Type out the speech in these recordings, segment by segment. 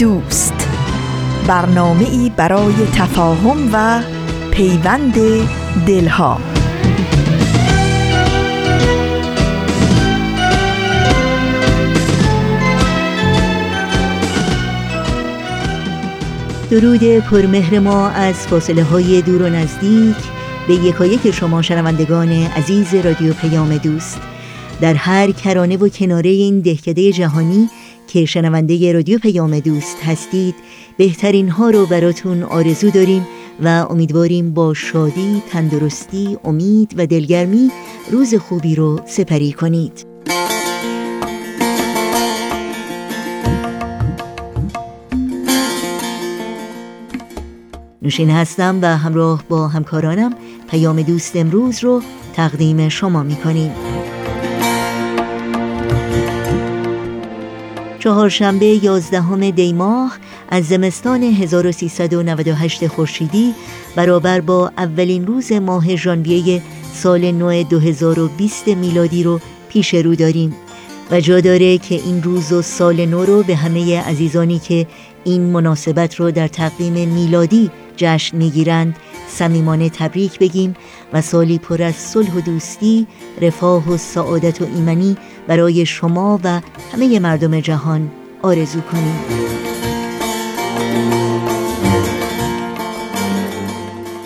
دوست. برنامه ای برای تفاهم و پیوند دلها. درود پرمهر ما از فاصله های دور و نزدیک به یکایک شما شنوندگان عزیز رادیو پیام دوست. در هر کرانه و کناره این دهکده جهانی که شنونده رادیو پیام دوست هستید بهترین ها رو براتون آرزو داریم و امیدواریم با شادی، تندرستی، امید و دلگرمی روز خوبی رو سپری کنید نوشین هستم و همراه با همکارانم پیام دوست امروز رو تقدیم شما می کنیم. چهارشنبه 11 دی ماه از زمستان 1398 خورشیدی برابر با اولین روز ماه ژانویه سال نو 2020 میلادی رو پیش رو داریم. و جا داره که این روز و سال نو رو به همه عزیزانی که این مناسبت رو در تقویم میلادی جشن می‌گیرند صمیمانه تبریک بگیم و سالی پر از صلح و دوستی، رفاه و سعادت و ایمنی برای شما و همه مردم جهان آرزو کنیم.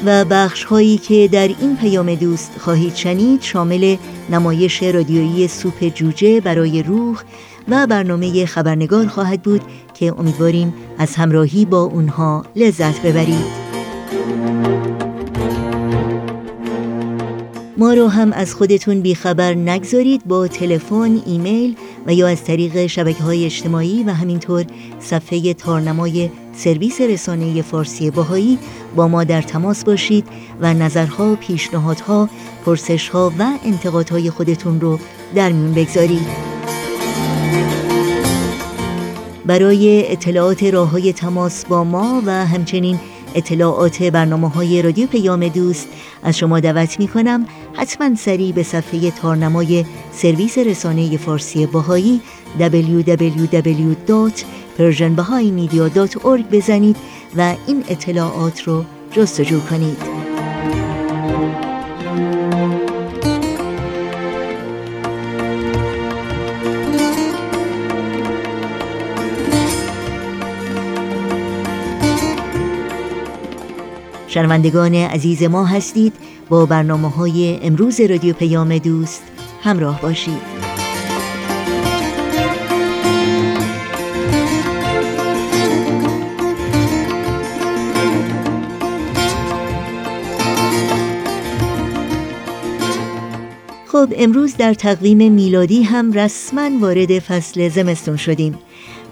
و بخش هایی که در این پیام دوست خواهید شنید شامل نمایش رادیویی سوپ جوجه برای روح و برنامه خبرنگار خواهد بود که امیدواریم از همراهی با اونها لذت ببرید. ما رو هم از خودتون بیخبر نگذارید با تلفن، ایمیل و یا از طریق شبکه های اجتماعی و همینطور صفحه تارنمای سرویس رسانه فارسی باهایی با ما در تماس باشید و نظرها، پیشنهادها، پرسشها و انتقادهای خودتون رو در میون بگذارید. برای اطلاعات راه های تماس با ما و همچنین اطلاعات برنامه های رادیو پیام دوست. از شما دعوت می کنم حتما سریع به صفحه تارنمای سرویس رسانه فارسی باهایی www.persianbahaimedia.org بزنید و این اطلاعات رو جستجو کنید. شنوندگان عزیز ما هستید. با برنامه های امروز رادیو پیام دوست همراه باشید. خب امروز در تقویم میلادی هم رسما وارد فصل زمستون شدیم.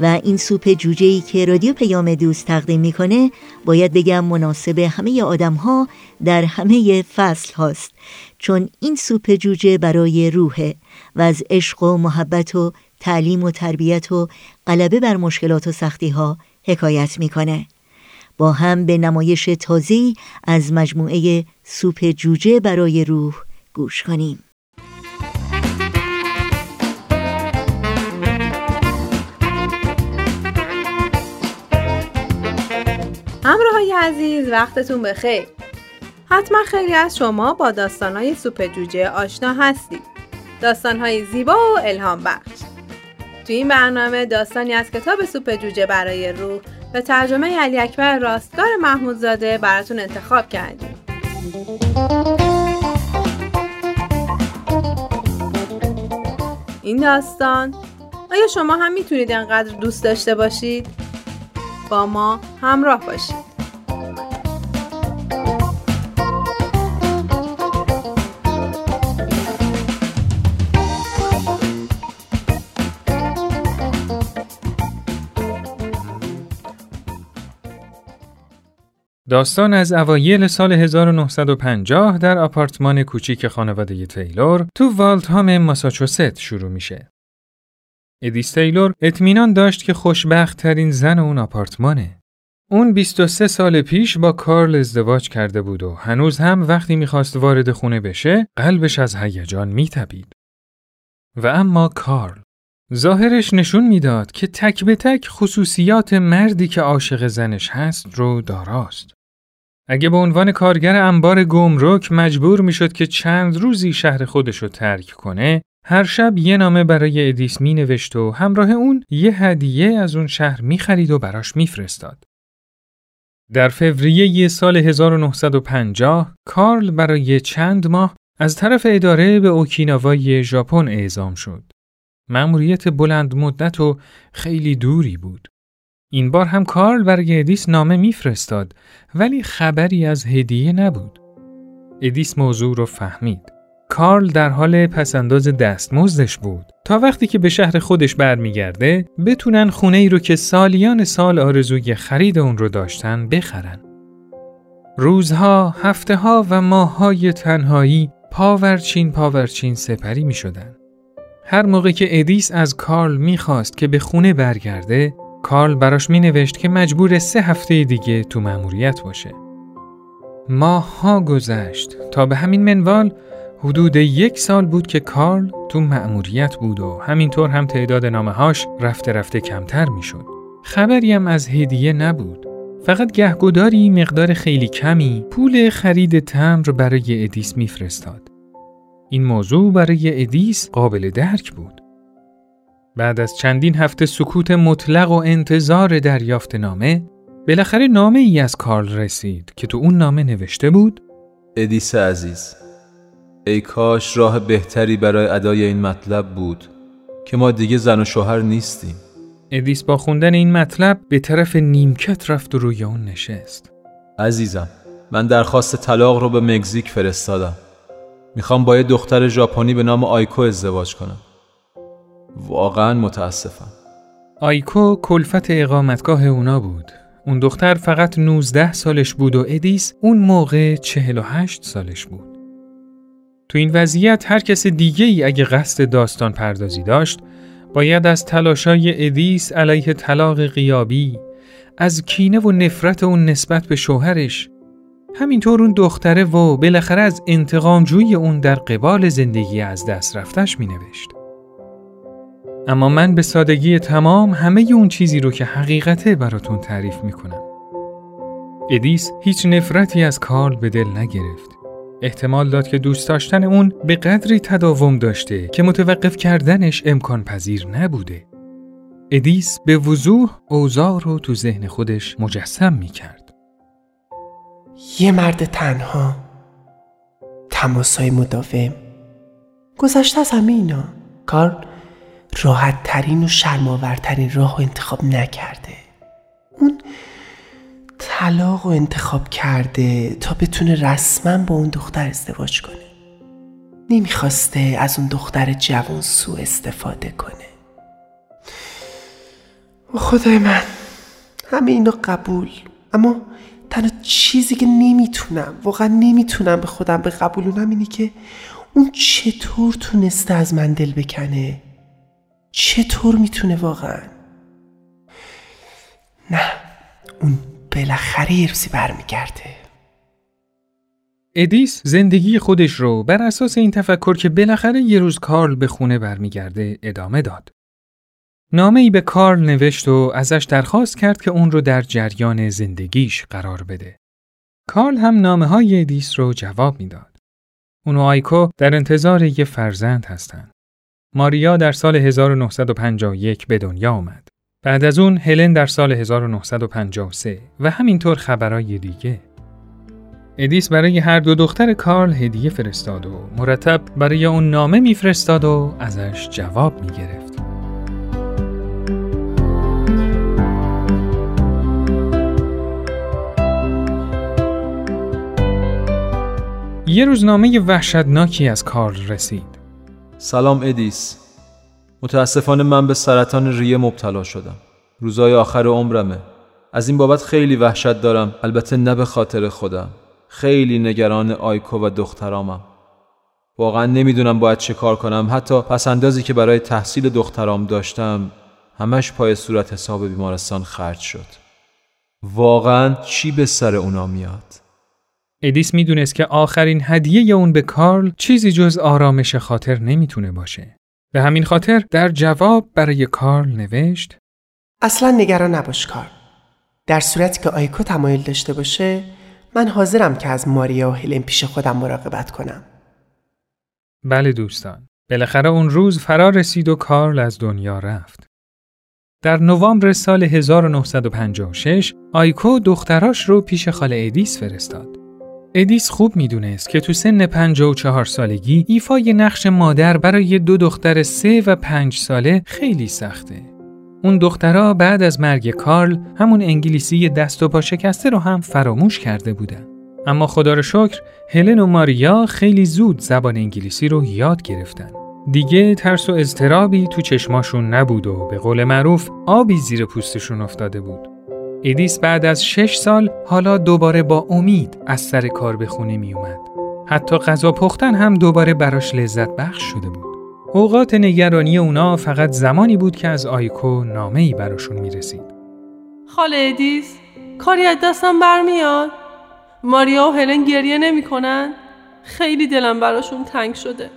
و این سوپ جوجه ای که رادیو پیام دوست تقدیم می‌کنه باید بگم مناسب همه آدم ها در همه فصل هاست. چون این سوپ جوجه برای روحه و از عشق و محبت و تعلیم و تربیت و غلبه بر مشکلات و سختی ها حکایت می‌کنه. با هم به نمایش تازی از مجموعه سوپ جوجه برای روح گوش کنیم. همراه عزیز وقتتون بخیر. حتما خیلی از شما با داستانهای سوپ جوجه آشنا هستید داستانهای زیبا و الهام بخش. توی این برنامه داستانی از کتاب سوپ جوجه برای روح به ترجمه علی اکبر راستگار محمودزاده براتون انتخاب کردیم. این داستان آیا شما هم می‌تونید انقدر دوست داشته باشید؟ با ما همراه باشید. داستان از اوایل سال 1950 در آپارتمان کوچیک خانواده تیلور تو والدهام ماساچوست شروع میشه. ادیس تیلور اطمینان داشت که خوشبخت ترین زن اون آپارتمانه. اون 23 سال پیش با کارل ازدواج کرده بود و هنوز هم وقتی می‌خواست وارد خونه بشه قلبش از هیجان می‌تپید. و اما کارل ظاهرش نشون می‌داد که تک به تک خصوصیات مردی که عاشق زنش هست رو داراست. اگه به عنوان کارگر انبار گمرک مجبور می‌شد که چند روزی شهر خودش رو ترک کنه، هر شب یه نامه برای ادیس می نوشت و همراه اون یه هدیه از اون شهر می خرید و براش می فرستاد. در فوریه سال 1950 کارل برای چند ماه از طرف اداره به اوکیناوای ژاپن اعزام شد. مأموریت بلند مدت و خیلی دوری بود. این بار هم کارل برای ادیس نامه میفرستاد ولی خبری از هدیه نبود. ادیس موضوع رو فهمید. کارل در حال پس‌انداز دستمزدش بود تا وقتی که به شهر خودش برمیگرده بتونن خونه ای رو که سالیان سال آرزوی خرید اون رو داشتن بخرن. روزها، هفته ها و ماههای تنهایی پاورچین پاورچین سپری می شدن. هر موقع که ادیس از کارل می‌خواست که به خونه برگرده، کارل براش می نوشت که مجبور سه هفته دیگه تو مأموریت باشه. ماهها گذشت تا به همین منوال حدود یک سال بود که کارل تو مأموریت بود و همینطور هم تعداد نامه‌هاش رفته رفته کمتر می‌شد. خبری هم از هدیه نبود. فقط گهگداری مقدار خیلی کمی پول خرید تمبر برای ادیس میفرستاد. این موضوع برای ادیس قابل درک بود. بعد از چندین هفته سکوت مطلق و انتظار دریافت نامه، بالاخره نامه ای از کارل رسید که تو اون نامه نوشته بود ادیس عزیز ای کاش راه بهتری برای ادای این مطلب بود که ما دیگه زن و شوهر نیستیم. ادیس با خوندن این مطلب به طرف نیمکت رفت و روی اون نشست. عزیزم من درخواست طلاق رو به مکزیک فرستادم. می‌خوام با یه دختر ژاپنی به نام آیکو ازدواج کنم. واقعا متاسفم. آیکو کلفت اقامتگاه اونا بود. اون دختر فقط 19 سالش بود و ادیس اون موقع 48 سالش بود. تو این وضعیت هر کس دیگه ای اگه قصد داستان پردازی داشت باید از تلاشای ادیس علیه طلاق قیابی از کینه و نفرت اون نسبت به شوهرش همینطور اون دختره و بالاخره از انتقام جوی اون در قبال زندگی از دست رفتش می نوشت. اما من به سادگی تمام همه اون چیزی رو که حقیقته براتون تعریف می کنم. ادیس هیچ نفرتی از کارل به دل نگرفت. احتمال داد که دوست داشتن اون به قدری تداوم داشته که متوقف کردنش امکان پذیر نبوده. ادیس به وضوح اوضاع رو تو ذهن خودش مجسم می کرد. یه مرد تنها تماسای مداوم گذشته از همه اینا کار راحت ترین و شرماورترین راه انتخاب نکرده طلاق و انتخاب کرده تا بتونه رسما با اون دختر ازدواج کنه. نمی‌خواسته از اون دختر جوان سو استفاده کنه. و خدای من همه اینا قبول. اما تنها چیزی که نمی‌تونم واقعا نمی‌تونم به خودم به قبولونم اینه که اون چطور تونسته از من دل بکنه؟ چطور می‌تونه واقعا؟ نه اون بالاخره یه روزی برمیگرده ادیس زندگی خودش رو بر اساس این تفکر که بالاخره یه روز کارل به خونه برمیگرده ادامه داد. نامه ای به کارل نوشت و ازش درخواست کرد که اون رو در جریان زندگیش قرار بده. کارل هم نامه های ادیس رو جواب می‌داد. اون و آیکو در انتظار یه فرزند هستند. ماریا در سال 1951 به دنیا آمد. بعد از اون هلن در سال 1953 و همینطور خبرای دیگه. ادیس برای هر دو دختر کارل هدیه فرستاد و مرتب برای اون نامه میفرستاد و ازش جواب می‌گرفت. یه روزنامه وحشتناکی از کارل رسید. سلام ادیس متاسفانه من به سرطان ریه مبتلا شدم. روزای آخر عمرمه. از این بابت خیلی وحشت دارم. البته نه به خاطر خودم. خیلی نگران آیکو و دخترامم. واقعا نمی‌دونم باید چه کار کنم. حتی پسندازی که برای تحصیل دخترام داشتم همش پای صورت حساب بیمارستان خرج شد. واقعا چی به سر اونا میاد؟ ادیس می‌دونست که آخرین هدیه اون به کارل چیزی جز آرامش خاطر نمی‌تونه باشه. به همین خاطر در جواب برای کارل نوشت اصلا نگران نباش کارل در صورتی که آیکو تمایل داشته باشه من حاضرم که از ماریا و هلن پیش خودم مراقبت کنم. بله دوستان. بالاخره اون روز فرا رسید و کارل از دنیا رفت. در نوامبر سال 1956 آیکو دختراش رو پیش خاله ادیس فرستاد. ادیس خوب می‌دونست که تو سن 54 سالگی ایفای نقش مادر برای دو دختر سه و پنج ساله خیلی سخته. اون دخترها بعد از مرگ کارل همون انگلیسی دست و پا شکسته رو هم فراموش کرده بودن. اما خدا رو شکر هلن و ماریا خیلی زود زبان انگلیسی رو یاد گرفتن. دیگه ترس و اضطرابی تو چشماشون نبود و به قول معروف آبی زیر پوستشون افتاده بود. ادیس بعد از شش سال حالا دوباره با امید از سر کار به خونه می اومد. حتی غذا پختن هم دوباره براش لذت بخش شده بود. اوقات نگرانی اونا فقط زمانی بود که از آیکو نامه براشون می رسید. خاله ادیس کاری از دستم برمیاد ماریا و هلن گریه نمی‌کنن خیلی دلم براشون تنگ شده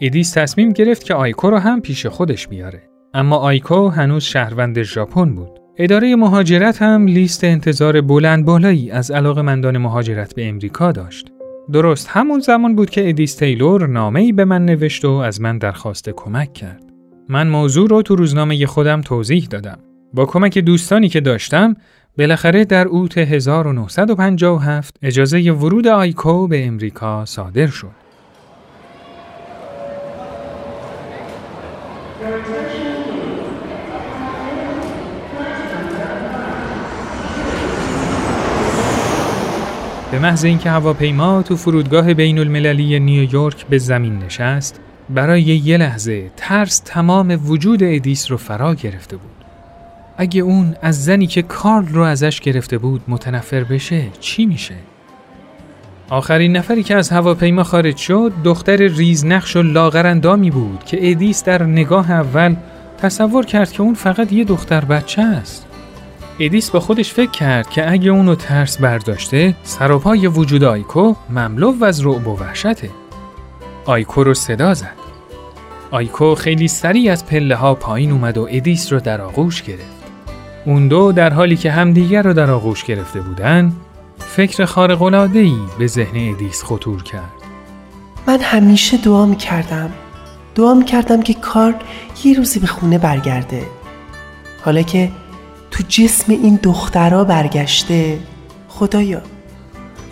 ادیس تصمیم گرفت که آیکو رو هم پیش خودش بیاره. اما آیکو هنوز شهروند ژاپن بود. اداره مهاجرت هم لیست انتظار بلند بالایی از علاقه مندان مهاجرت به امریکا داشت. درست همون زمان بود که ادیس تیلور نامه به من نوشت و از من درخواست کمک کرد. من موضوع رو تو روزنامه خودم توضیح دادم. با کمک دوستانی که داشتم بالاخره در اوت 1957 اجازه ورود آیکو به امریکا صادر شد. به محض اینکه هواپیما تو فرودگاه بین المللی نیویورک به زمین نشست، برای یه لحظه ترس تمام وجود ادیس رو فرا گرفته بود. اگه اون از زنی که کارل رو ازش گرفته بود متنفر بشه چی میشه؟ آخرین نفری که از هواپیما خارج شد دختر ریزنقش و لاغراندامی بود که ادیس در نگاه اول تصور کرد که اون فقط یه دختر بچه است. ادیس با خودش فکر کرد که اگه اونو ترس برداشته سراپای وجود آیکو مملو از رعب و وحشته. آیکو رو صدا زد. آیکو خیلی سریع از پله ها پایین اومد و ادیس رو در آغوش گرفت. اون دو در حالی که همدیگر رو در آغوش گرفته بودن فکر خارق‌العاده‌ای به ذهن ادیس خطور کرد. من همیشه دعا می کردم دعا می کردم که کارل یه روزی به خونه برگرده حالا که تو جسم این دخترها برگشته. خدایا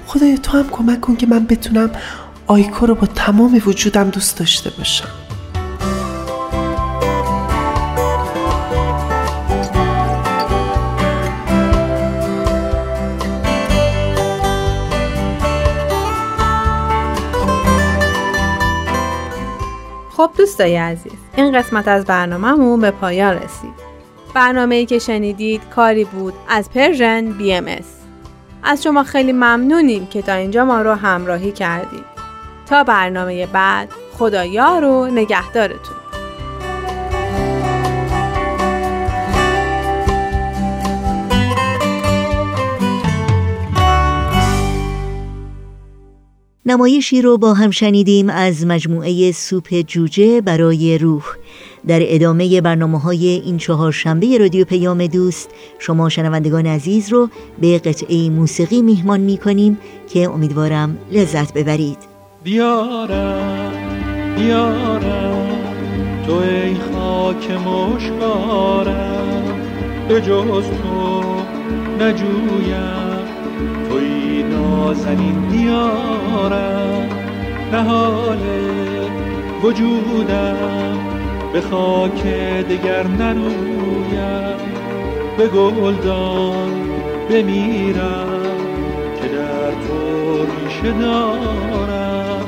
خدایا تو هم کمک کن که من بتونم آیکو رو با تمام وجودم دوست داشته باشم. خب دوستای عزیز این قسمت از برنامهمون به پایان رسید. برنامه که شنیدید کاری بود از پرژن بی ام از شما خیلی ممنونیم که تا اینجا ما رو همراهی کردید. تا برنامه بعد خدایا رو نگهدارتون. نمایشی رو با هم شنیدیم از مجموعه سوپ جوجه برای روح. در ادامه برنامه های این چهار شنبه رادیو پیام دوست شما شنوندگان عزیز رو به قطعه موسیقی میهمان می‌کنیم که امیدوارم لذت ببرید. بیارم بیارم تو ای خاک مشکارم به جز تو نجویم. توی نازنین دیارم نهال وجودم. به خاک دگر نرویم به گلدان بمیرم که در تو ریشه دارم.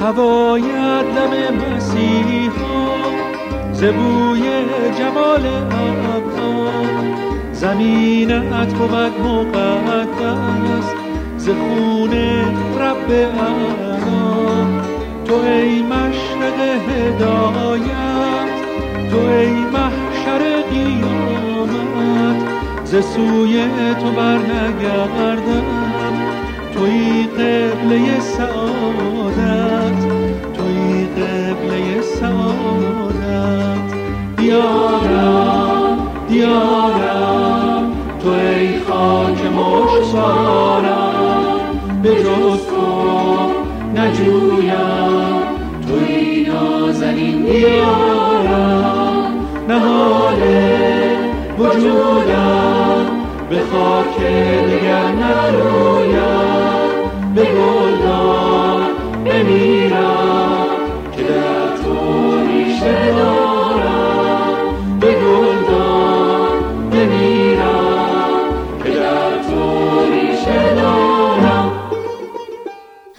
هوایت دم مسیحا زبوی جمال ابها زمینت بود مقدس ز خون رب اعلا تو ای مشرق هدایت تو ای محشر قیامت. ز سوی تو برنگردم. توی قبله سعادت توی قبله سعادت. دیارم نجویم توی نازنین دیارم نهال وجودم به خاک دیگر نرویم به گلدان بمیرم.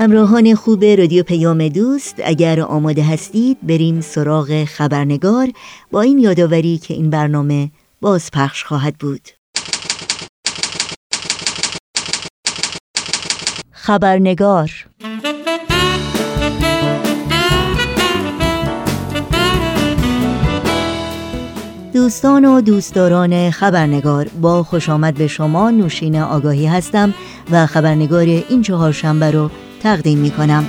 همراهان خوب رادیو پیام دوست اگر آماده هستید بریم سراغ خبرنگار با این یادآوری که این برنامه باز پخش خواهد بود. خبرنگار دوستان و دوستداران خبرنگار با خوش آمد به شما نوشین آگاهی هستم و خبرنگار این چهار شنبه رو تقدیم می کنم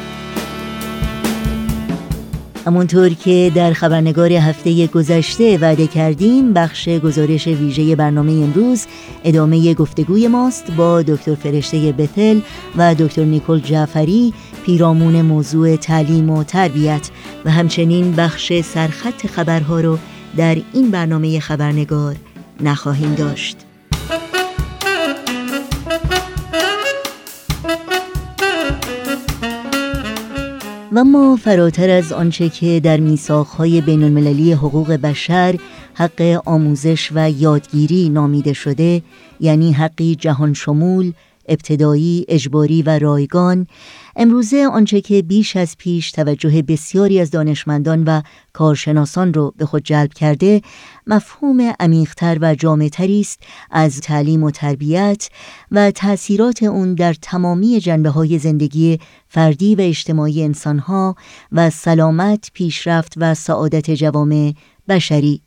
همونطور که در خبرنگار هفته گذشته وعده کردیم بخش گزارش ویژه برنامه امروز ادامه گفتگوی ماست با دکتر فرشته بتل و دکتر نیکل جعفری پیرامون موضوع تعلیم و تربیت و همچنین بخش سرخط خبرها رو در این برنامه خبرنگار نخواهیم داشت. و ما فراتر از آنچه که در میثاقهای بین المللی حقوق بشر حق آموزش و یادگیری نامیده شده یعنی حقی جهان شمول ابتدایی، اجباری و رایگان امروزه آنچه که بیش از پیش توجه بسیاری از دانشمندان و کارشناسان را به خود جلب کرده مفهوم عمیقتر و جامعتری است از تعلیم و تربیت و تأثیرات اون در تمامی جنبه های زندگی فردی و اجتماعی انسانها و سلامت، پیشرفت و سعادت جوامع بشری.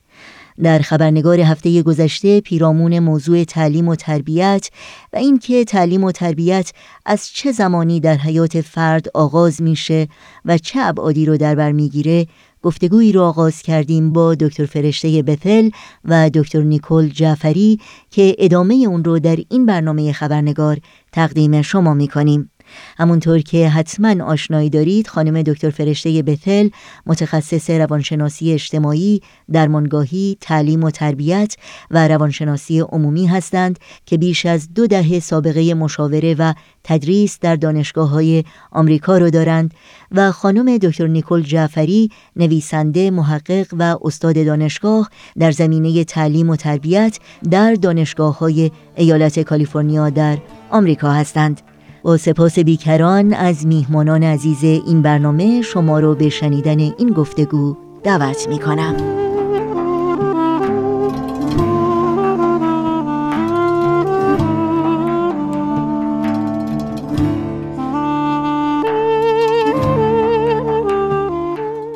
در خبرنگار هفته گذشته پیرامون موضوع تعلیم و تربیت و اینکه تعلیم و تربیت از چه زمانی در حیات فرد آغاز میشه و چه ابعادی رو در بر می‌گیره گفتگویی را آغاز کردیم با دکتر فرشته بتل و دکتر نیکل جعفری که ادامه اون رو در این برنامه خبرنگار تقدیم شما می‌کنیم. همونطور که حتما آشنایی دارید خانم دکتر فرشته بتل متخصص روانشناسی اجتماعی درمانگاهی تعلیم و تربیت و روانشناسی عمومی هستند که بیش از دو دهه سابقه مشاوره و تدریس در دانشگاه های آمریکا رو دارند و خانم دکتر نیکل جعفری نویسنده محقق و استاد دانشگاه در زمینه تعلیم و تربیت در دانشگاه های ایالت کالیفرنیا در آمریکا هستند. با سپاس بیکران از میهمانان عزیز این برنامه شما رو به شنیدن این گفتگو دعوت می کنم.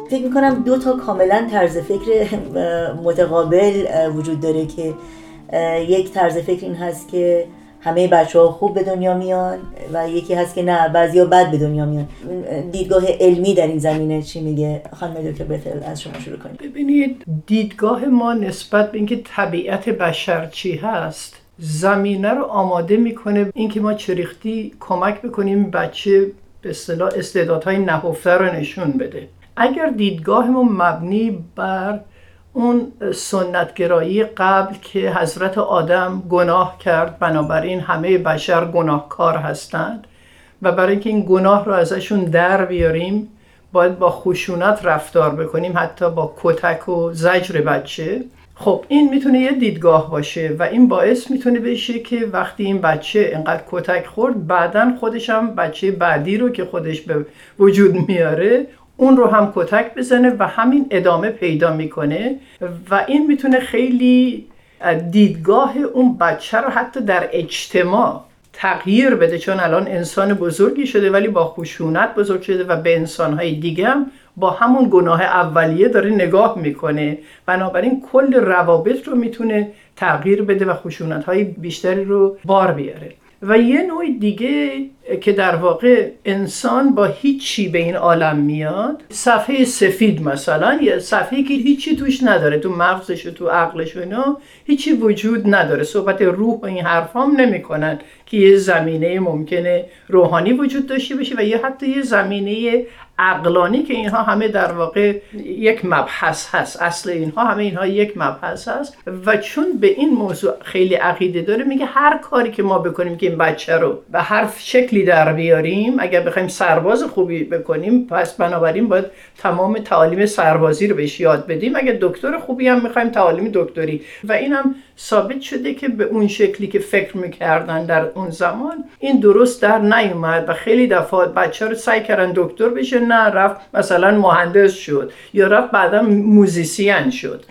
فکر می‌کنم دو تا کاملا طرز فکر متقابل وجود داره که یک طرز فکر این هست که همه بچه ها خوب به دنیا میان و یکی هست که نه بعضی ها بد به دنیا میان. دیدگاه علمی در این زمینه چی میگه؟ خانم دکتر بتل از شما شروع کنید ببینید دیدگاه ما نسبت به اینکه طبیعت بشر چی هست زمینه رو آماده می‌کنه اینکه ما چریختی کمک بکنیم بچه به اصطلاح استعدادهای نهفته رو نشون بده. اگر دیدگاهمون مبنی بر اون سنتگرایی قبل که حضرت آدم گناه کرد بنابراین همه بشر گناهکار هستند و برای اینکه این گناه رو ازشون در بیاریم باید با خشونت رفتار بکنیم حتی با کتک و زجر بچه. خب این می‌تونه یه دیدگاه باشه و این باعث می‌تونه بشه که وقتی این بچه انقدر کتک خورد بعدا خودش هم بچه بعدی رو که خودش به وجود میاره اون رو هم کتک بزنه و همین ادامه پیدا می‌کنه و این می‌تونه خیلی دیدگاه اون بچه رو حتی در اجتماع تغییر بده چون الان انسان بزرگی شده ولی با خشونت بزرگ شده و به انسانهای دیگه هم با همون گناه اولیه داره نگاه می‌کنه. بنابراین کل روابط رو می‌تونه تغییر بده و خشونت های بیشتری رو بار بیاره. و یه نوع دیگه که در واقع انسان با هیچی به این عالم میاد صفحه سفید مثلا یه صفحه که هیچی توش نداره تو مغزش و تو عقلش و اینا هیچی وجود نداره. صحبت روح و این حرفام نمی‌کنن که یه زمینه ممکنه روحانی وجود داشته باشه و یه حتی یه زمینه عقلانی که اینها همه در واقع یک مبحث هست. اصل اینها همه اینها یک مبحث هست. و چون به این موضوع خیلی عقیده داره میگه هر کاری که ما بکنیم که این بچه رو به هر شکلی در بیاریم اگر بخوایم سرباز خوبی بکنیم پس بنابراین باید تمام تعالیم سربازی رو بهش یاد بدیم. اگر دکتر خوبی هم می‌خوایم تعالیم دکتری. و این هم ثابت شده که به اون شکلی که فکر می‌کردن در اون زمان این درست در نیومد و خیلی دفعات بچه رو سعی کردن دکتر بشه نه رفت مثلا مهندس شد یا رفت بعدا موزیسین شد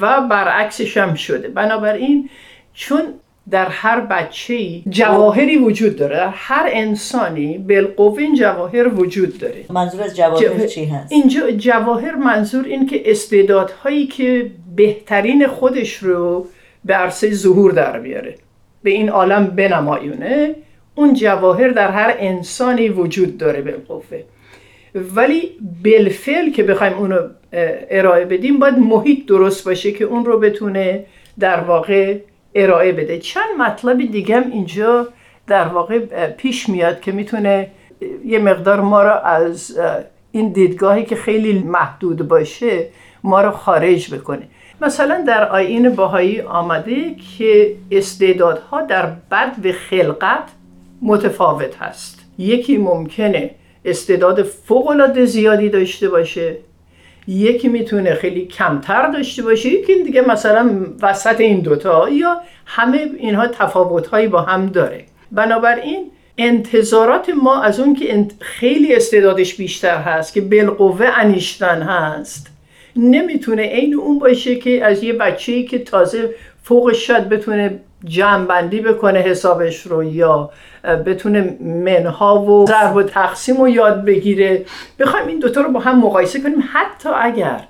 و برعکسش هم شده. بنابراین چون در هر بچه جواهری وجود داره هر انسانی بالقوه این جواهر وجود داره. منظور از جواهر چی هست؟ اینجا جواهر منظور این که استعدادهایی که بهترین خودش رو به عرصه ظهور در بیاره. به این عالم بنمایونه. اون جواهر در هر انسانی وجود داره بالقوه. ولی بالفعل که بخوایم اونو ارائه بدیم باید محیط درست باشه که اون رو بتونه در واقع ارائه بده. چند مطلب دیگه هم اینجا در واقع پیش میاد که می‌تونه یه مقدار ما رو از این دیدگاهی که خیلی محدود باشه ما رو خارج بکنه. مثلا در آیین باهایی آمده که استعدادها در بد و خلقت متفاوت هست. یکی ممکنه استعداد فوق زیادی داشته باشه. یکی می‌تونه خیلی کمتر داشته باشه یکی دیگه مثلا وسط این دوتا یا همه اینها تفاوتهایی با هم داره. بنابراین انتظارات ما از اون که خیلی استعدادش بیشتر هست که بالقوه انیشتن هست نمی‌تونه عین اون باشه که از یه بچه‌ای که تازه فوقش شاید بتونه جمع بکنه حسابش رو یا بتونه منها و ضرب و تقسیم رو یاد بگیره. بخوایم این دوتا رو با هم مقایسه کنیم. حتی اگر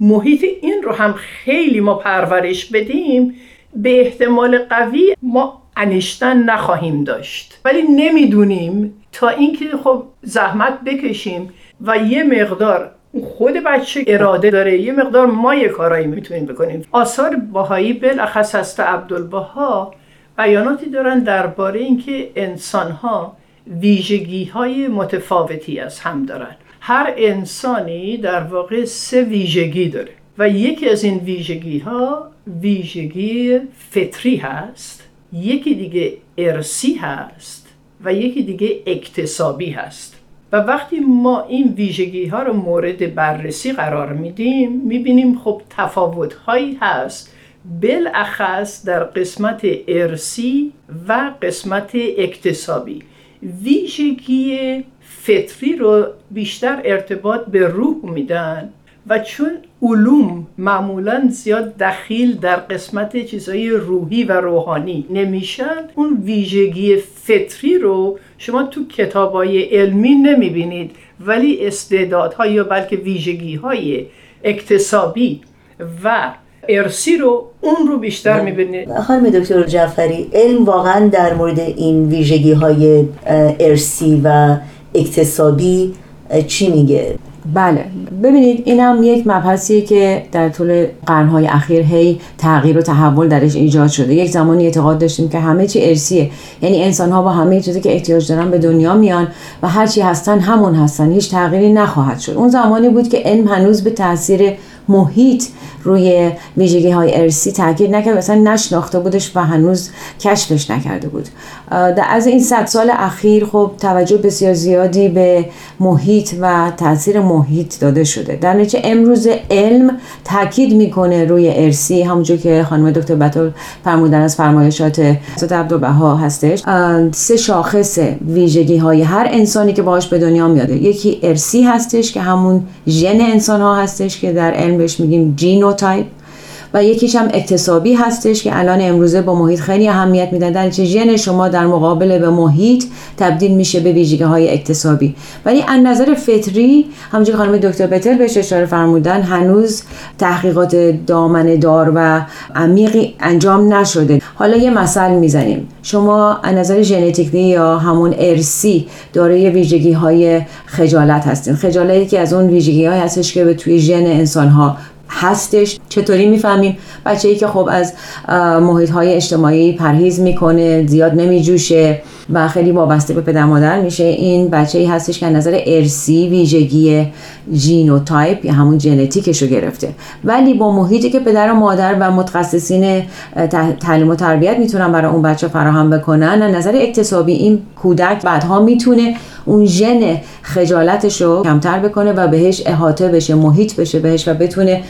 محیط این رو هم خیلی ما پرورش بدیم به احتمال قوی ما انیشتن نخواهیم داشت. ولی نمی‌دونیم. تا اینکه خب زحمت بکشیم و یه مقدار خود بچه اراده داره. یه مقدار ما یه کارایی می‌تونیم بکنیم. آثار باهایی بالاخص هست عبدالبها بیاناتی دارن درباره اینکه انسانها ویژگی های متفاوتی از هم دارن. هر انسانی در واقع سه ویژگی داره و یکی از این ویژگی ها ویژگی فطری هست یکی دیگه ارسی هست و یکی دیگه اکتسابی هست. و وقتی ما این ویژگی ها رو مورد بررسی قرار میدیم می‌بینیم خب تفاوت هایی هست. بالاخص در قسمت ارسی و قسمت اکتسابی. ویژگی فطری رو بیشتر ارتباط به روح میدن و چون علوم معمولا زیاد دخیل در قسمت چیزهای روحی و روحانی نمیشن. اون ویژگی فطری رو شما تو کتابای علمی نمی‌بینید ولی استعدادها یا بلکه ویژگی های اکتسابی و ارسی رو اون رو بیشتر می‌بینید. خانم دکتر جعفری علم واقعا در مورد این ویژگی های ارسی و اکتسابی چی میگه؟ بله. ببینید اینم یک مبحثیه که در طول قرنهای اخیر هی تغییر و تحول درش ایجاد شده. یک زمانی اعتقاد داشتیم که همه چی ارسیه یعنی انسان ها با همه چیزی که احتیاج دارن به دنیا میان و هر چی هستن همون هستن. هیچ تغییری نخواهد شد. اون زمانی بود که علم هنوز به تاثیر محیط روی ویژگی های ارسی تاکید نکرد مثلا نشناخته بودش و هنوز کشفش نکرده بود. در از این صد سال اخیر خب توجه بسیار زیادی به محیط و تاثیر محیط داده شده. در نتیجه امروز علم تاکید می‌کنه روی ارسی همونجور که خانم دکتر بطل فرمودن از فرمایشات حضرت عبدالبها هستش. سه شاخص ویژگی های هر انسانی که باهاش به دنیا میاده یکی ارثی هستش که همون ژن انسان ها هستش که در علم بهش میگیم genotype و یکیش هم اکتسابی هستش که الان امروزه با محیط خیلی اهمیت میدن. در چه ژن شما در مقابل به محیط تبدیل میشه به ویژگی های اکتسابی. ولی از نظر فطری همونجور خانم دکتر بتل بهش اشاره فرمودن هنوز تحقیقات دامنه دار و عمیقی انجام نشده. حالا یه مثل می‌زنیم. شما از نظر ژنتیکی یا همون ارثی دارای ویژگی های خجالت هستین. خجالتی که از اون ویژگی های هستش که به توی ژن انسان ها هستش. چطوری می‌فهمیم؟ بچه ای که خب از محیط های اجتماعی پرهیز می‌کنه زیاد نمیجوشه. و خیلی وابسته به پدر مادر میشه. این بچه ای هستش که نظر ارثی ویژگی genotype یا همون ژنتیکش رو گرفته. ولی با محیطی که پدر و مادر و متخصصین تعلیم و تربیت می‌تونن برای اون بچه فراهم بکنن نظر اکتسابی این کودک بعدها می‌تونه اون ژن خجالتش رو کمتر بکنه و بهش احاطه بشه محیط بشه بهش و بتونه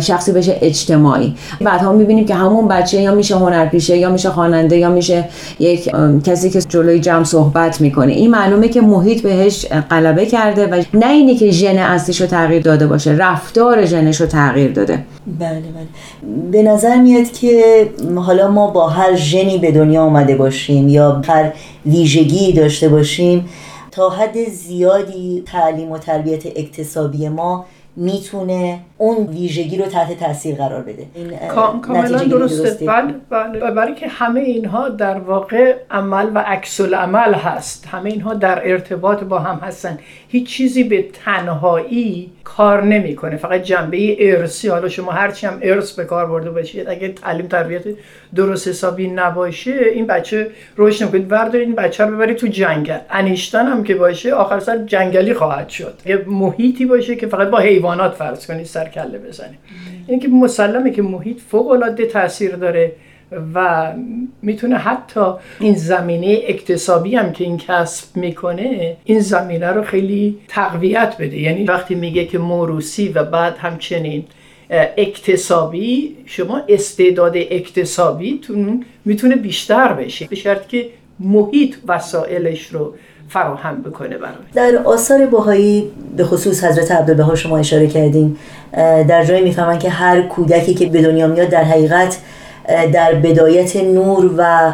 شخصی بشه اجتماعی. بعدها می‌بینیم که همون بچه یا میشه هنرپیشه یا میشه خواننده یا میشه یک کسی که جلوی جمع صحبت می‌کنه. این معلومه که محیط بهش غلبه کرده و نه اینه که ژن اصلیش رو تغییر داده باشه رفتار ژنش رو تغییر داده. بله بله. به نظر میاد که حالا ما با هر ژنی به دنیا آمده باشیم یا هر ویژگی داشته باشیم تا حد زیادی تعلیم و تربیت اکتسابی ما می‌تونه اون ویژگی رو تحت تاثیر قرار بده. کاملا درسته. بله بله. برای که همه اینها در واقع عمل و عکس عمل هست. همه اینها در ارتباط با هم هستن. هیچ چیزی به تنهایی کار نمی‌کنه. فقط جنبه ارسی حالا شما هرچی هم ارث به کار برده باشید اگه تعلیم تربیت درست حسابی نباشه این بچه رشد نمی‌کنه. وردار این بچه رو ببری تو جنگل. انیشتن هم که باشه آخر سر جنگلی خواهد شد. یه محیطی باشه که فقط با حیوانات فرض کنید سر کله بزنید این که مسلمه که محیط فوق العاده تاثیر داره و می‌تونه حتی این زمینه اکتسابی هم که این کسب می‌کنه این زمینه رو خیلی تقویت بده. یعنی وقتی میگه که موروسی و بعد همچنین اکتسابی شما استعداد اکتسابیتون می‌تونه بیشتر بشه. به شرط که محیط وسایلش رو فراهم بکنه برای. در آثار باهایی به خصوص حضرت عبدالبها شما اشاره کردین در جای می‌فهمن که هر کودکی که به دنیا میاد در حقیقت در بدایت نور و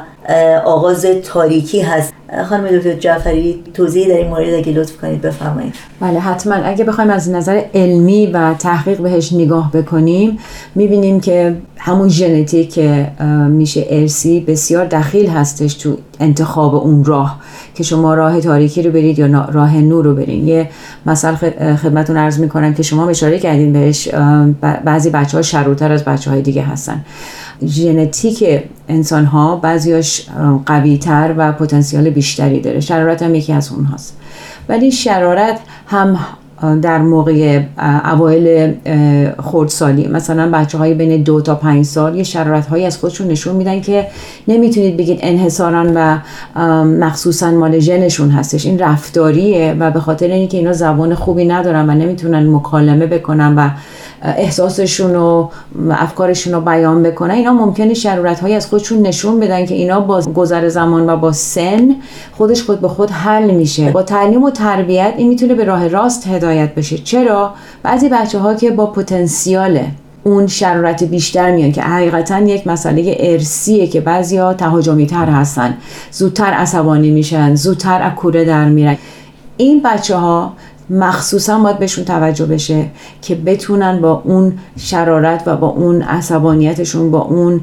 آغاز تاریکی هست. خانم دکتر جعفری توضیحی در این مورد اگه لطف کنید بفرمایید. بله حتما. اگه بخوایم از نظر علمی و تحقیق بهش نگاه بکنیم می‌بینیم که همون ژنتیک که میشه ارسی بسیار دخیل هستش تو انتخاب اون راه که شما راه تاریکی رو برید یا راه نور رو برید یه مثال خدمتون عرض می‌کنم که شما اشاره کردین بهش بعضی بچه ها شروتر از بچه های دیگه هستن. ژنتیک انسان ها بعضیاش قوی تر و پتانسیل بیشتری داره. شرارت هم یکی از اونهاست. ولی شرارت هم در موقع اوایل خردسالی مثلا بچه های بین دو تا پنج سال یه شرارت هایی از خودشون نشون میدن که نمی‌تونید بگید انحصارا و مخصوصا مال ژنشون هستش. این رفتاریه و به خاطر اینکه اینا زبان خوبی ندارن و نمی‌تونن مکالمه بکنن و احساسشون و افکارشون رو بیان بکنن اینا ممکنه شرورت های از خودشون نشون بدن که اینا با گذر زمان و با سن خودش خود به خود حل میشه. با تعلیم و تربیت این می‌تونه به راه راست هدایت بشه. چرا؟ بعضی بچه ها که با پتانسیال اون شرارت بیشتر میان که حقیقتا یک مسئله ارسیه که بعضیا تهاجمی تر هستن زودتر عصبانی میشن زودتر اکوره در میرن. این بچه ها مخصوصا باید بهشون توجه بشه که بتونن با اون شرارت و با اون عصبانیتشون با اون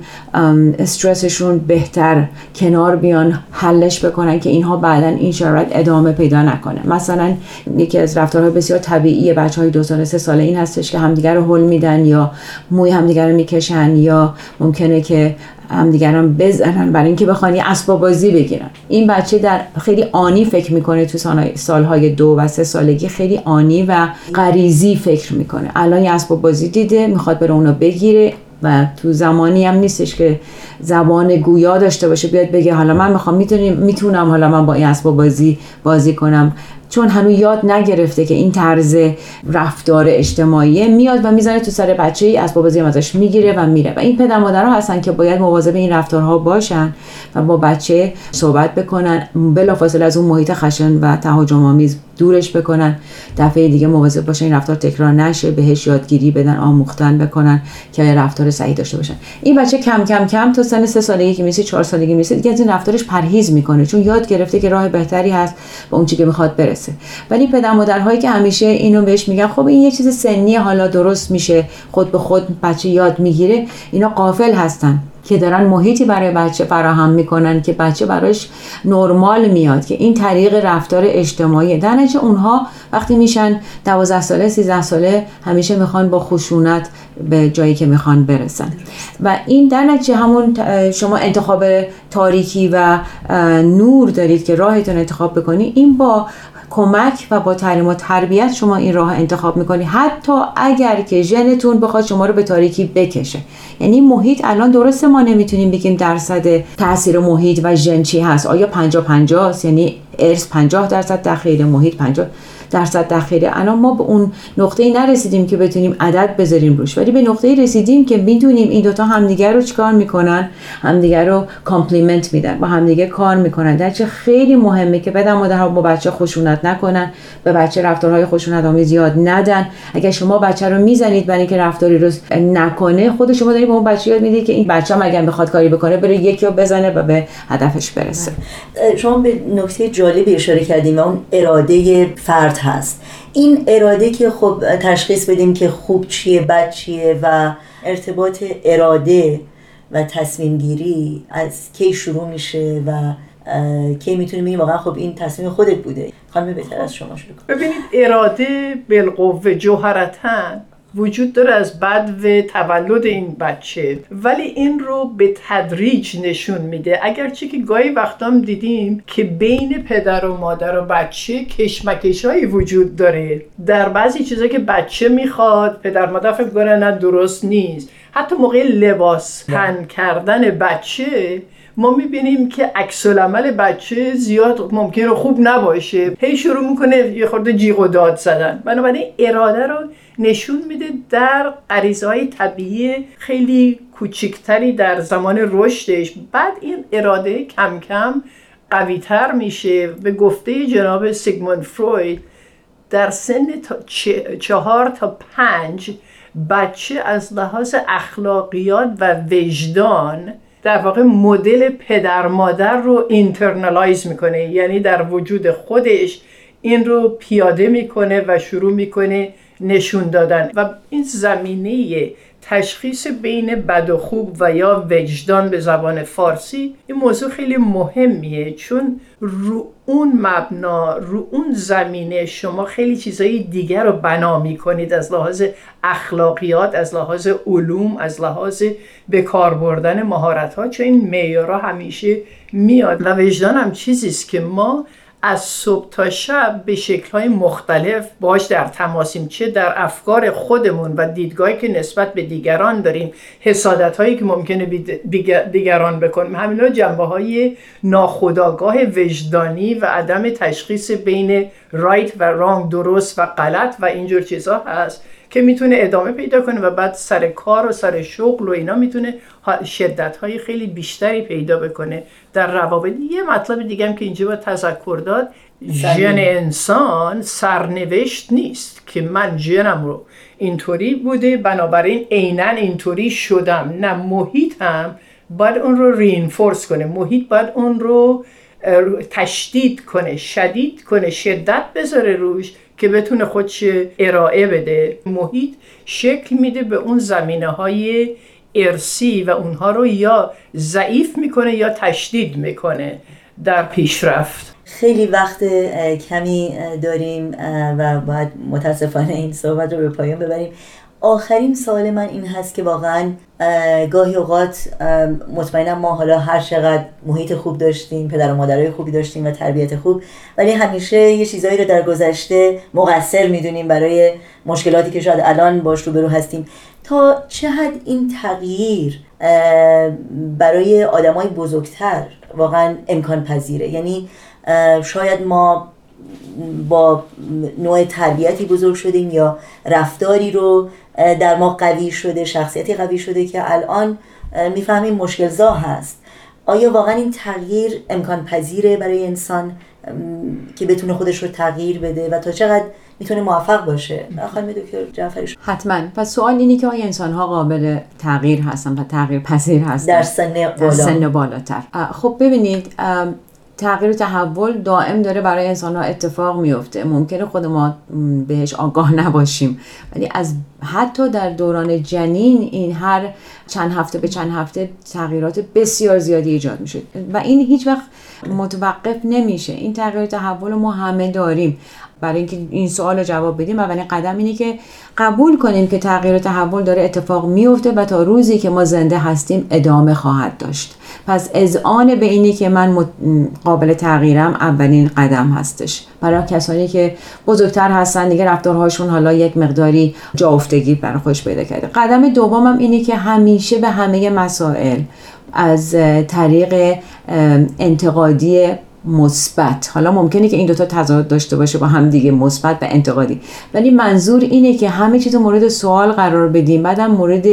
استرسشون بهتر کنار بیان حلش بکنن که اینها بعدا این شرارت ادامه پیدا نکنه. مثلا یکی از رفتارهای بسیار طبیعی بچه های دو ساله سه ساله این هستش که همدیگر رو حل میدن یا موی همدیگر رو می‌کشن یا ممکنه که همدیگران بزنن برای اینکه بخوان یه اسباب بازی بگیرن. این بچه در خیلی آنی فکر می‌کنه تو سالهای دو و سه سالگی خیلی آنی و غریزی فکر می‌کنه. الان یه اسباب بازی دیده می‌خواد بره اونو بگیره. و تو زمانی هم نیستش که زبان گویا داشته باشه. بیاد بگه حالا من می‌خوام می‌تونم حالا من با این اسباب بازی بازی کنم. چون هنوز یاد نگرفته که این طرز رفتار اجتماعی میاد و می‌زنه تو سر بچه ای از بازی ازش می‌گیره و میره. و این پدر مادرها هستن که باید مواظب این رفتارها باشن و با بچه صحبت بکنن. بلافاصله از اون محیط خشن و تهاجم آمیز دورش بکنن. دفعه دیگه مواظب باشن این رفتار تکرار نشه بهش یادگیری بدن آموختن بکنن که رفتار صحیح داشته باشن. این بچه کم کم کم تا سن سه سالگی که میشه چهار سالگی میشه دیگه از این رفتارش پرهیز می‌کنه چون یاد گرفته که راه بهتری هست با اون که می‌خواد برسه. ولی پدر مادرهایی که همیشه اینو بهش میگن خب این یه چیز سنی حالا درست میشه خود به خود بچه یاد می‌گیره اینا قافل هستن. که دارن محیطی برای بچه فراهم می‌کنن که بچه براش نرمال میاد که این طریق رفتار اجتماعی. در نتیجه اونها وقتی میشن 12 ساله 13 ساله همیشه می‌خوان با خشونت به جایی که می‌خوان برسن. و این در نتیجه همون شما انتخاب تاریکی و نور دارید که راهتون انتخاب بکنی. این با کمک و با تعلیم و تربیت شما این راه انتخاب می‌کنی. حتی اگر که ژنتون بخواد شما رو به تاریکی بکشه. یعنی محیط الان درسته ما نمی‌تونیم بگیم درصد تاثیر محیط و ژن چی هست. آیا 50 50 یعنی ارث 50 درصد دخیل محیط 50 درصد دخیله الان ما به اون نقطه ای نرسیدیم که بتونیم عدد بذاریم روش. ولی به نقطه ای رسیدیم که می‌دونیم این دوتا همدیگر رو چیکار می‌کنن؟ همدیگر رو complement میدن با همدیگه کار می‌کنن. در چه خیلی مهمه که پدر مادرها با بچه خشونت نکنن به بچه رفتارهای خشونت آمیز یاد ندن. اگر شما بچه رو می‌زنید برای اینکه رفتاری رو نکنه خود شما دارید به اون بچه یاد می‌دید که این بچه هم اگر بخواد کاری بکنه بره یکی رو بزنه و به هدفش برسه. شما به نکته جالبی اشاره کردیم اون اراده فرد هست. این اراده که خب تشخیص بدیم که خوب چیه بد چیه و ارتباط اراده و تصمیم گیری از کی شروع میشه و کی می‌تونیم بگیم واقعا خب این تصمیم خودت بوده. خانم بهتر از شما شروع ببینید اراده بالقوه جوهرتن وجود داره از بعد و تولد این بچه. ولی این رو به تدریج نشون میده. اگرچه که گاهی وقتام دیدیم که بین پدر و مادر و بچه کشمکش هایی وجود داره. در بعضی چیزا که بچه می‌خواد پدر مادر فکر کنه نه درست نیست. حتی موقع لباس تن کردن بچه ما می‌بینیم که عکس عمل بچه زیاد ممکنه خوب نباشه. هی شروع می‌کنه یه خورده جیغ و داد زدن. بنابراین اراده رو نشون میده در غریزه های طبیعی خیلی کوچکتری در زمان رشدش. بعد این اراده کم کم قویتر میشه. به گفته جناب سیگموند فروید در سن تا چهار تا پنج بچه از لحاظ اخلاقیات و وجدان در واقع مدل پدر مادر رو اینترنالایز می‌کنه. یعنی در وجود خودش این رو پیاده می‌کنه و شروع می‌کنه نشون دادن. و این زمینه تشخیص بین بد و خوب و یا وجدان به زبان فارسی این موضوع خیلی مهمیه چون رو اون مبنا رو اون زمینه شما خیلی چیزهای دیگر رو بنا می‌کنید. از لحاظ اخلاقیات از لحاظ علوم از لحاظ به کار بردن مهارت ها چون این معیارها همیشه میاد. و وجدان هم چیزیست که ما از صبح تا شب به شکلهای مختلف باش در تماسیم چه در افکار خودمون و دیدگاهی که نسبت به دیگران داریم حسادت هایی که ممکنه دیگران بکنیم. همینا جنبه های ناخداگاه وجدانی و عدم تشخیص بین رایت و رانگ درست و غلط و اینجور چیزها هست. که می‌تونه ادامه پیدا کنه و بعد سر کار و سر شغل و اینا می‌تونه شدت های خیلی بیشتری پیدا بکنه. در روابط یه مطلب دیگه هم که اینجا باید تذکر داد ژن انسان سرنوشت نیست که من ژنم رو اینطوری بوده بنابراین عینا اینطوری شدم. نه محیط هم باید اون رو رینفورس کنه. محیط باید اون رو تشدید کنه شدید کنه شدت بذاره روش. که بتونه خودش ارائه بده. محیط شکل میده به اون زمینه های ارسی و اونها رو یا ضعیف می‌کنه یا تشدید می‌کنه در پیشرفت. خیلی وقت کمی داریم و باید متاسفانه این صحبت رو به پایان ببریم. آخرین سوال من این هست که واقعا گاهی اوقات مطمئنم ما حالا هر چقدر محیط خوب داشتیم پدر و مادرای خوبی داشتیم و تربیت خوب ولی همیشه یه چیزایی رو در گذشته مقصر می‌دونیم برای مشکلاتی که شاید الان باش روبرو هستیم. تا چه حد این تغییر برای آدمای بزرگتر واقعا امکان پذیره؟ یعنی شاید ما با نوع تربیتی بزرگ شدیم یا رفتاری رو در ما قوی شده شخصیتی قوی شده که الان می‌فهمیم مشکل زا هست. آیا واقعا این تغییر امکان پذیره برای انسان که بتونه خودش رو تغییر بده و تا چقدر می‌تونه موفق باشه؟ خانم دکتر جعفری حتما. پس سوال اینه که آیا انسان ها قابل تغییر هستن و تغییر پذیر هستن؟ در سن بالا. در سن بالاتر. خب ببینید تغییر و تحول دائم داره برای انسان ها اتفاق میفته. ممکنه خود ما بهش آگاه نباشیم. ولی از حتی در دوران جنین این هر چند هفته به چند هفته تغییرات بسیار زیادی ایجاد میشه. و این هیچ وقت متوقف نمیشه. این تغییر تحول ما همه داریم. برای اینکه این سوال رو جواب بدیم اولین قدم اینه که قبول کنیم که تغییر و تحول داره اتفاق میفته و تا روزی که ما زنده هستیم ادامه خواهد داشت. پس آن به اینی که من قابل تغییرم اولین قدم هستش. برای کسانی که بزرگتر هستن دیگه رفتارهاشون حالا یک مقداری جا افتگی برای خودش پیدا کرده. قدم دومم اینه که همیشه به همه مسائل از طریق انتقادی مثبت. حالا ممکنه که این دوتا تضاد داشته باشه با هم دیگه مثبت و انتقادی. ولی منظور اینه که همه چیز مورد سوال قرار بدیم بعدم مورد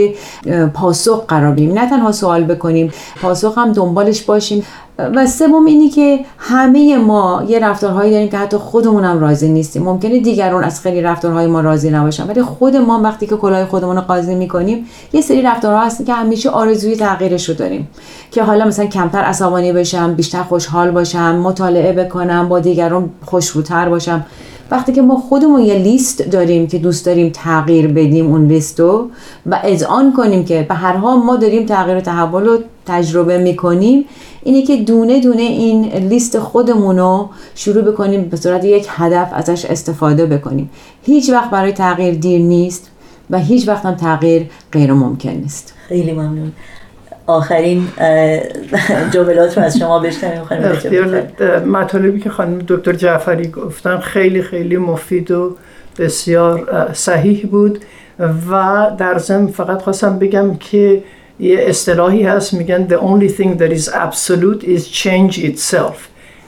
پاسخ قرار بدیم. نه تنها سوال بکنیم پاسخ هم دنبالش باشیم. و سوم اینی که همه ما یه رفتارهایی داریم که حتی خودمون هم راضی نیستیم. ممکنه دیگران از خیلی رفتارهای ما راضی نباشن ولی خود ما وقتی که کلاه خودمون رو قاضی می‌کنیم یه سری رفتارها هستن که همیشه آرزوی تغییرش رو داریم. که حالا مثلا کمتر عصبانی بشم بیشتر خوشحال باشم مطالعه بکنم با دیگران خوشروتر باشم. وقتی که ما خودمون یه لیست داریم که دوست داریم تغییر بدیم اون لیستو و اذعان کنیم که به هر حال ما داریم تغییر و تحول رو تجربه می‌کنیم اینه که دونه دونه این لیست خودمون رو شروع بکنیم به صورت یک هدف ازش استفاده بکنیم. هیچ وقت برای تغییر دیر نیست و هیچ وقت هم تغییر غیر ممکن نیست. خیلی ممنون. آخرین جملات رو از شما بشنویم مطالبی که خانم دکتر جعفری گفتن خیلی خیلی مفید و بسیار صحیح بود و در ضمن فقط خواستم بگم که یه اصطلاحی هست میگن the only thing that is absolute is change itself.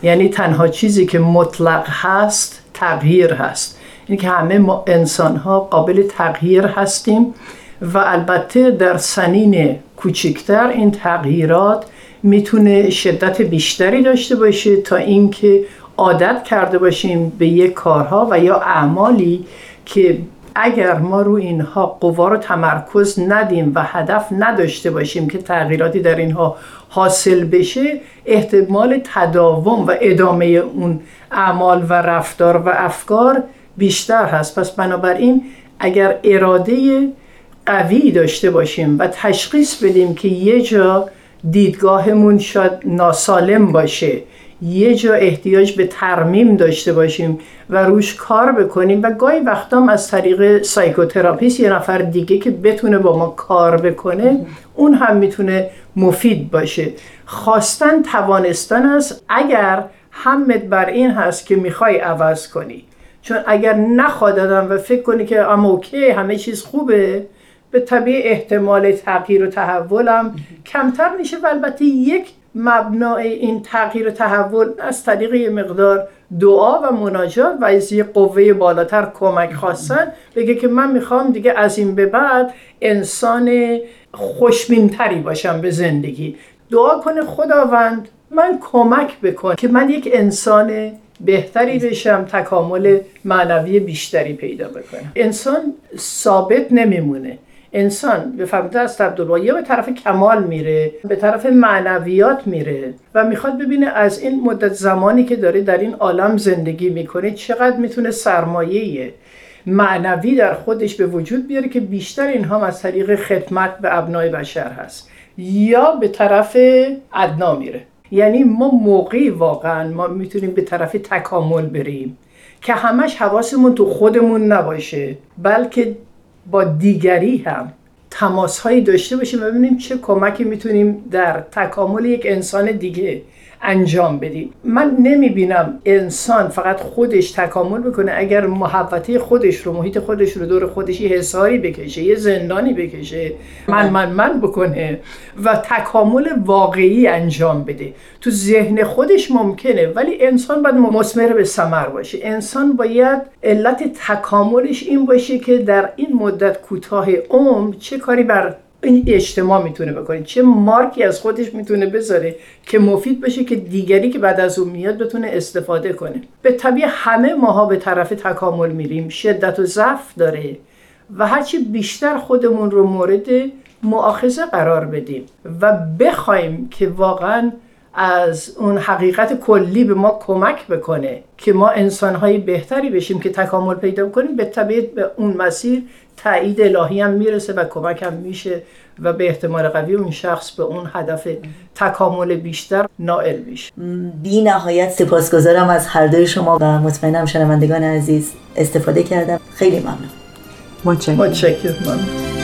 یعنی تنها چیزی که مطلق هست تغییر هست. این که همه ما انسان ها قابل تغییر هستیم. و البته در سنین کوچکتر این تغییرات می‌تونه شدت بیشتری داشته باشه تا اینکه عادت کرده باشیم به یک کارها و یا اعمالی که اگر ما رو اینها قوا رو تمرکز ندیم و هدف نداشته باشیم که تغییراتی در اینها حاصل بشه احتمال تداوم و ادامه اون اعمال و رفتار و افکار بیشتر هست. پس بنابراین اگر اراده قوی داشته باشیم و تشخیص بدیم که یه جا دیدگاهمون شاید ناسالم باشه یه جا احتیاج به ترمیم داشته باشیم و روش کار بکنیم و گاهی وقتا از طریق psychotherapist یه نفر دیگه که بتونه با ما کار بکنه اون هم می‌تونه مفید باشه. خواستن توانستن است. اگر همت بر این هست که می‌خوای عوض کنی. چون اگر نخوادادم و فکر کنی که اما اوکی همه چیز خوبه به طبیع احتمال تغییر و تحولم کمتر میشه و البته یک مبنای این تغییر و تحول از طریق مقدار دعا و مناجات و از یه قوه بالاتر کمک خواستن. بگه که من می‌خوام دیگه از این به بعد انسان خوشبینتری باشم به زندگی. دعا کنه خداوند من کمک بکن که من یک انسان بهتری بشم تکامل معنوی بیشتری پیدا بکنم. انسان ثابت نمیمونه. انسان به فهمده از یا به طرف کمال میره به طرف معنویات میره و می‌خواد ببینه از این مدت زمانی که داره در این عالم زندگی می‌کنه چقدر می‌تونه سرمایه معنوی در خودش به وجود بیاره که بیشتر اینها از طریق خدمت به ابنای بشر هست یا به طرف ادنا میره. یعنی ما موقعی واقعا ما می‌تونیم به طرف تکامل بریم که همش حواسمون تو خودمون نباشه بلکه با دیگری هم تماس هایی داشته باشیم و ببینیم چه کمکی می‌تونیم در تکامل یک انسان دیگه انجام بدیم من نمی‌بینم انسان فقط خودش تکامل بکنه اگر محبته خودش رو محیط خودش رو دور خودش یه حساری بکشه یه زندانی بکشه من من من بکنه و تکامل واقعی انجام بده. تو ذهن خودش ممکنه ولی انسان باید مسمر به ثمر باشه. انسان باید علت تکاملش این باشه که در این مدت کوتاه عمر چه کاری بر این اجتماع می‌تونه بکنه. چه مارکی از خودش می‌تونه بذاره که مفید بشه که دیگری که بعد از اون میاد بتونه استفاده کنه. به طبیع همه ماها به طرف تکامل میریم. شدت و ضعف داره و هرچی بیشتر خودمون رو مورد معاخذه قرار بدیم و بخوایم که واقعا از اون حقیقت کلی به ما کمک بکنه که ما انسانهای بهتری بشیم که تکامل پیدا کنیم به طبیعت به اون مسیر تایید الهی هم می‌رسه و کمک هم میشه و به احتمال قوی اون شخص به اون هدف تکامل بیشتر نائل میشه. بی نهایت سپاسگزارم از هر دوی شما و مطمئنم شنوندگان عزیز استفاده کردم. خیلی ممنون. متشکرم. متشکرم.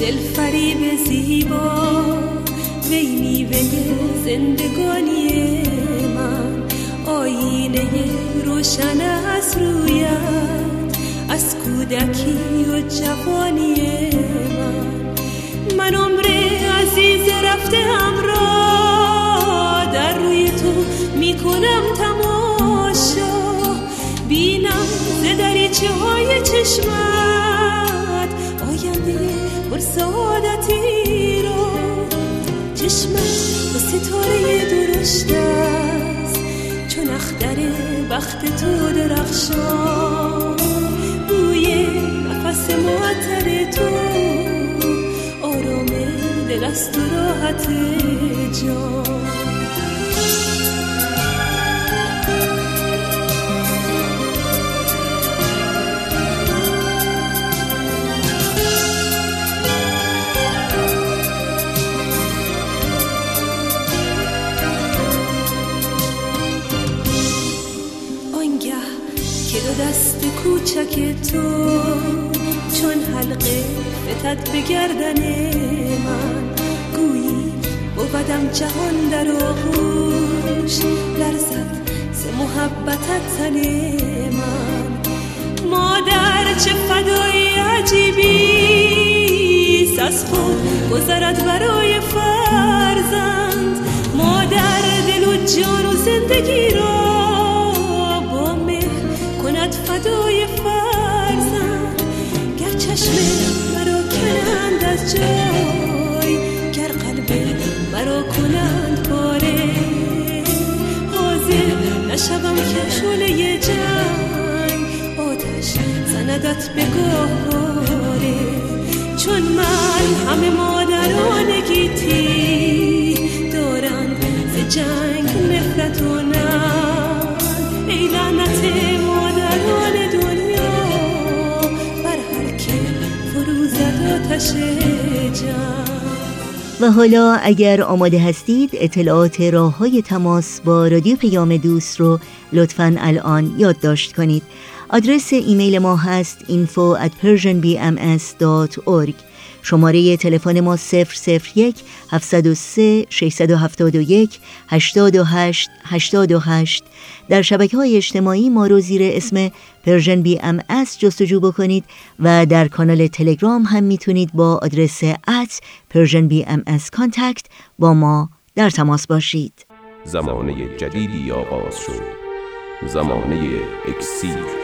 دل فریب زیبا وی میوه زندگانی من آینه روشن از رویت از کودکی و جوانی من من عمر عزیز رفته همراه در روی تو می‌کنم تماشا بینم ز دریچه های پر سعادتی را چشمت با ستاره درشت است. چون اختر بخت تو درخشان بوی نفس معطر تو آرام دل است و راحت جان. کوچک تو چون حلقه فتد به گردن من. گویی بودم جهان در آغوش لرزد ز محبتت تن من. مادر چه فدایی عجیبی از خود گذرد برای فرزند. مادر دل و جان و زندگی را کند فدای فرزند. گر چشم مرا کنند از جای گر قلب مرا کنند پاره. حاضر نشوم که شعله جنگ آتش زندت به گهواره چون من همه مادران گیتی دارند ز جنگ نفرت و حالا اگر آماده هستید اطلاعات راه های تماس با رادیو پیام دوست رو لطفا الان یادداشت کنید. آدرس ایمیل ما هست info شماره تلفن ما 001 703 671 828 828 در شبکه های اجتماعی ما رو زیر اسم Persian BMS جستجو بکنید و در کانال تلگرام هم می‌تونید با آدرس at Persian BMS contact با ما در تماس باشید. زمانه جدیدی آغاز شد. زمانه اکسیر.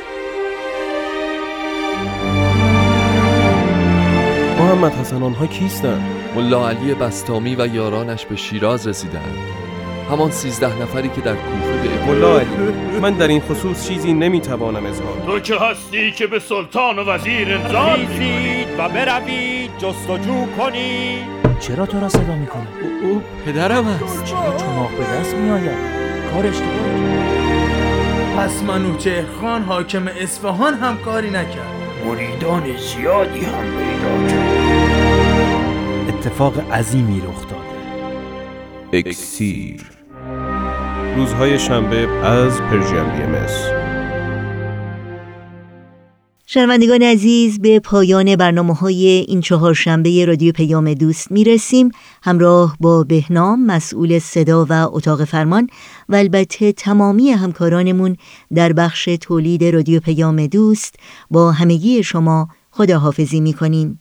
محمد حسن آنها کیستند؟ ملا علی بسطامی و یارانش به شیراز رسیدند. همان سیزده نفری که در کوفه به ملا علی من در این خصوص چیزی نمی‌توانم اظهار تو که هستی که به سلطان و وزیر انذار خیزید و بروید جستجو کنید چرا تو را صدا می‌کنه؟ او, او پدرم است چرا چماق به دست میآید؟ کار اشتباه پس منوچه خان حاکم اصفهان هم کاری نکرد. مریدان زیادی هم پیدا کرد. اتفاق عظیمی رخ داده. اکسیر. روزهای شنبه از پرژیم بی شنوندگان عزیز به پایان برنامه های این چهار شنبه رادیو پیام دوست می رسیم همراه با بهنام مسئول صدا و اتاق فرمان و البته تمامی همکارانمون در بخش تولید رادیو پیام دوست با همگی شما خداحافظی می کنیم